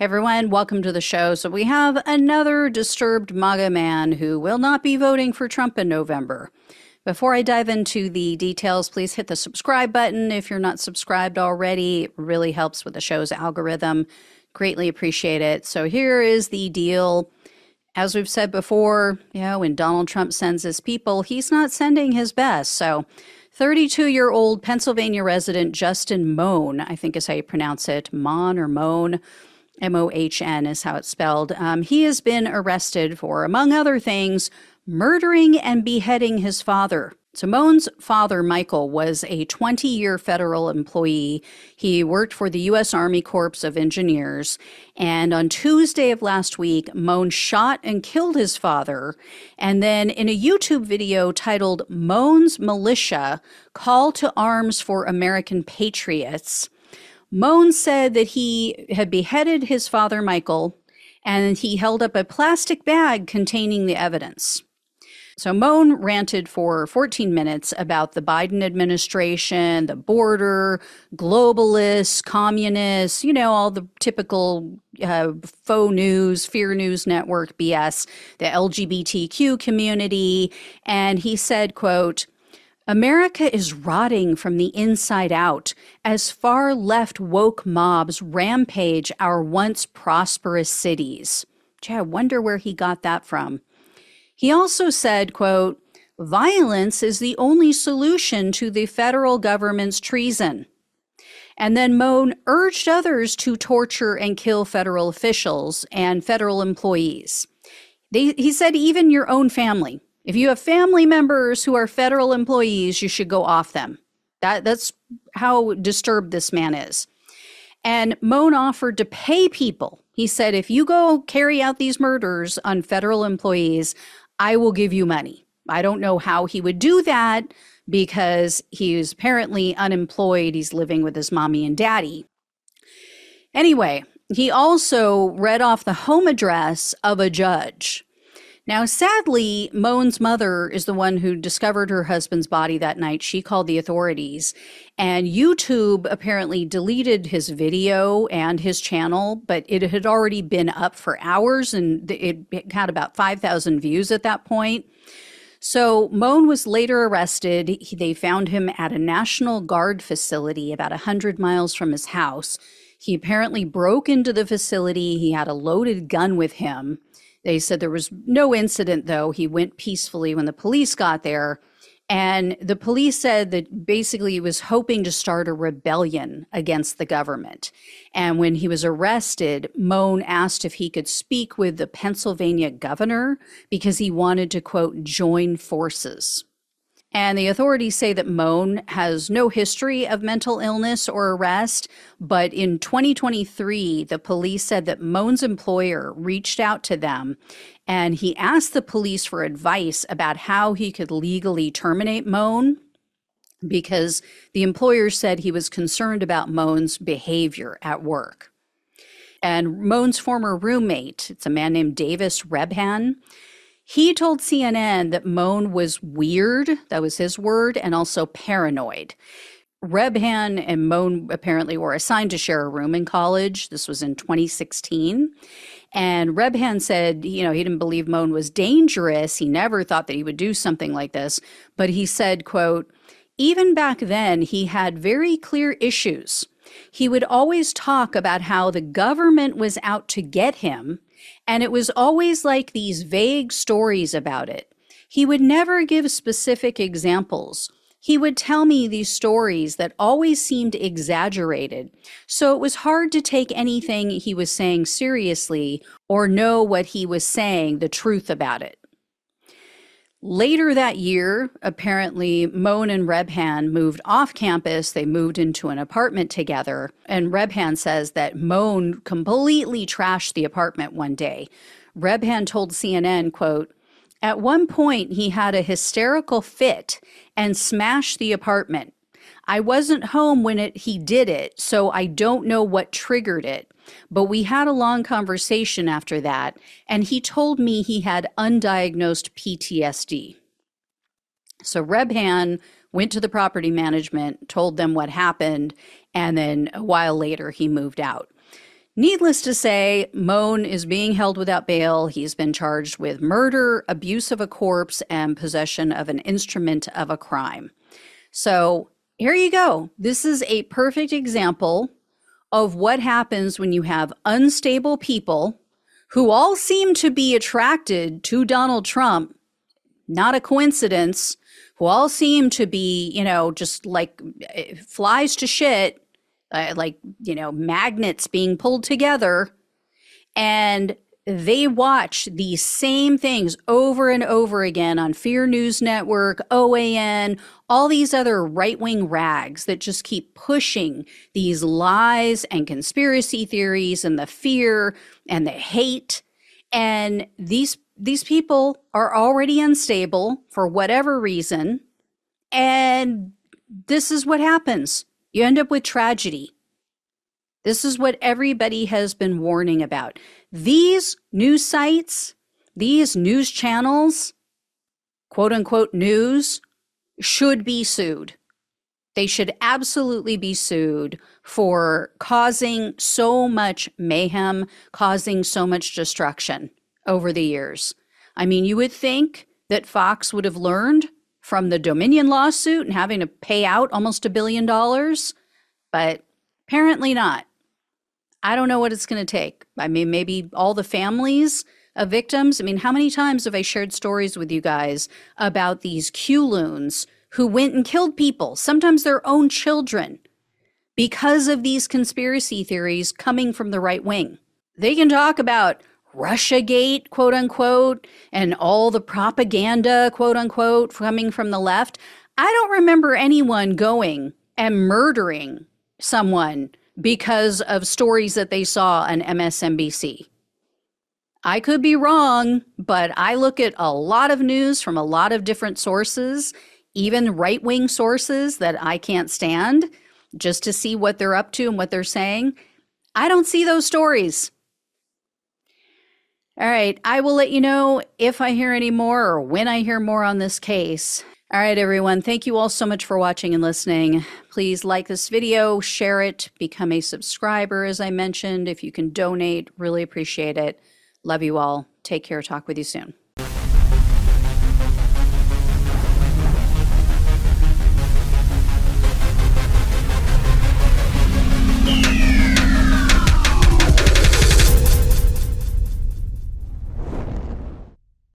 Hey everyone, welcome to the show. So, we have another disturbed MAGA man who will not be voting for Trump in November. Before I dive into the details, please hit the subscribe button if you're not subscribed already. It really helps with the show's algorithm. Greatly appreciate it. So, here is the deal. As we've said before, you know, when Donald Trump sends his people, he's not sending his best. So, 32 year old Pennsylvania resident Justin Mohn, I think is how you pronounce it, Mon or Moan M O H N is how it's spelled. Um, he has been arrested for, among other things, murdering and beheading his father. Simone's father, Michael, was a 20 year federal employee. He worked for the U.S. Army Corps of Engineers. And on Tuesday of last week, Mohn shot and killed his father. And then in a YouTube video titled Mohn's Militia Call to Arms for American Patriots, Mohn said that he had beheaded his father, Michael, and he held up a plastic bag containing the evidence. So Mohn ranted for 14 minutes about the Biden administration, the border, globalists, communists, you know, all the typical uh, faux news, fear news network BS, the LGBTQ community. And he said, quote, America is rotting from the inside out as far left woke mobs rampage our once prosperous cities. Gee, I wonder where he got that from. He also said, quote, violence is the only solution to the federal government's treason. And then Mohn urged others to torture and kill federal officials and federal employees. They, he said, even your own family. If you have family members who are federal employees, you should go off them. That, that's how disturbed this man is. And Mohn offered to pay people. He said, if you go carry out these murders on federal employees, I will give you money. I don't know how he would do that because he's apparently unemployed. He's living with his mommy and daddy. Anyway, he also read off the home address of a judge now, sadly, Mohn's mother is the one who discovered her husband's body that night. She called the authorities, and YouTube apparently deleted his video and his channel, but it had already been up for hours and it had about 5,000 views at that point. So Mohn was later arrested. They found him at a National Guard facility about 100 miles from his house. He apparently broke into the facility. He had a loaded gun with him. They said there was no incident, though. He went peacefully when the police got there. And the police said that basically he was hoping to start a rebellion against the government. And when he was arrested, Mohn asked if he could speak with the Pennsylvania governor because he wanted to, quote, join forces. And the authorities say that Mohn has no history of mental illness or arrest. But in 2023, the police said that Mohn's employer reached out to them and he asked the police for advice about how he could legally terminate Mohn because the employer said he was concerned about Mohn's behavior at work. And Mohn's former roommate, it's a man named Davis Rebhan, he told CNN that Mohn was weird, that was his word, and also paranoid. Rebhan and Mohn apparently were assigned to share a room in college. This was in 2016. And Rebhan said, you know, he didn't believe Mohn was dangerous. He never thought that he would do something like this. But he said, quote, even back then, he had very clear issues. He would always talk about how the government was out to get him and it was always like these vague stories about it. He would never give specific examples. He would tell me these stories that always seemed exaggerated, so it was hard to take anything he was saying seriously or know what he was saying, the truth about it. Later that year, apparently, Mohn and Rebhan moved off campus. They moved into an apartment together. And Rebhan says that Mohn completely trashed the apartment one day. Rebhan told CNN, quote, at one point, he had a hysterical fit and smashed the apartment. I wasn't home when it, he did it, so I don't know what triggered it. But we had a long conversation after that, and he told me he had undiagnosed PTSD. So Rebhan went to the property management, told them what happened, and then a while later he moved out. Needless to say, Mohn is being held without bail. He's been charged with murder, abuse of a corpse, and possession of an instrument of a crime. So here you go. This is a perfect example of what happens when you have unstable people who all seem to be attracted to Donald Trump. Not a coincidence. Who all seem to be, you know, just like eh, flies to shit uh, like you know magnets being pulled together and they watch these same things over and over again on Fear News Network, OAN, all these other right wing rags that just keep pushing these lies and conspiracy theories and the fear and the hate. And these, these people are already unstable for whatever reason. And this is what happens you end up with tragedy. This is what everybody has been warning about. These news sites, these news channels, quote unquote news, should be sued. They should absolutely be sued for causing so much mayhem, causing so much destruction over the years. I mean, you would think that Fox would have learned from the Dominion lawsuit and having to pay out almost a billion dollars, but apparently not. I don't know what it's going to take. I mean, maybe all the families of victims. I mean, how many times have I shared stories with you guys about these Q loons who went and killed people, sometimes their own children, because of these conspiracy theories coming from the right wing? They can talk about Russiagate, quote unquote, and all the propaganda, quote unquote, coming from the left. I don't remember anyone going and murdering someone because of stories that they saw on MSNBC. I could be wrong, but I look at a lot of news from a lot of different sources, even right wing sources that I can't stand, just to see what they're up to and what they're saying. I don't see those stories. All right, I will let you know if I hear any more or when I hear more on this case. All right, everyone. Thank you all so much for watching and listening. Please like this video, share it, become a subscriber, as I mentioned. If you can donate, really appreciate it. Love you all. Take care. Talk with you soon.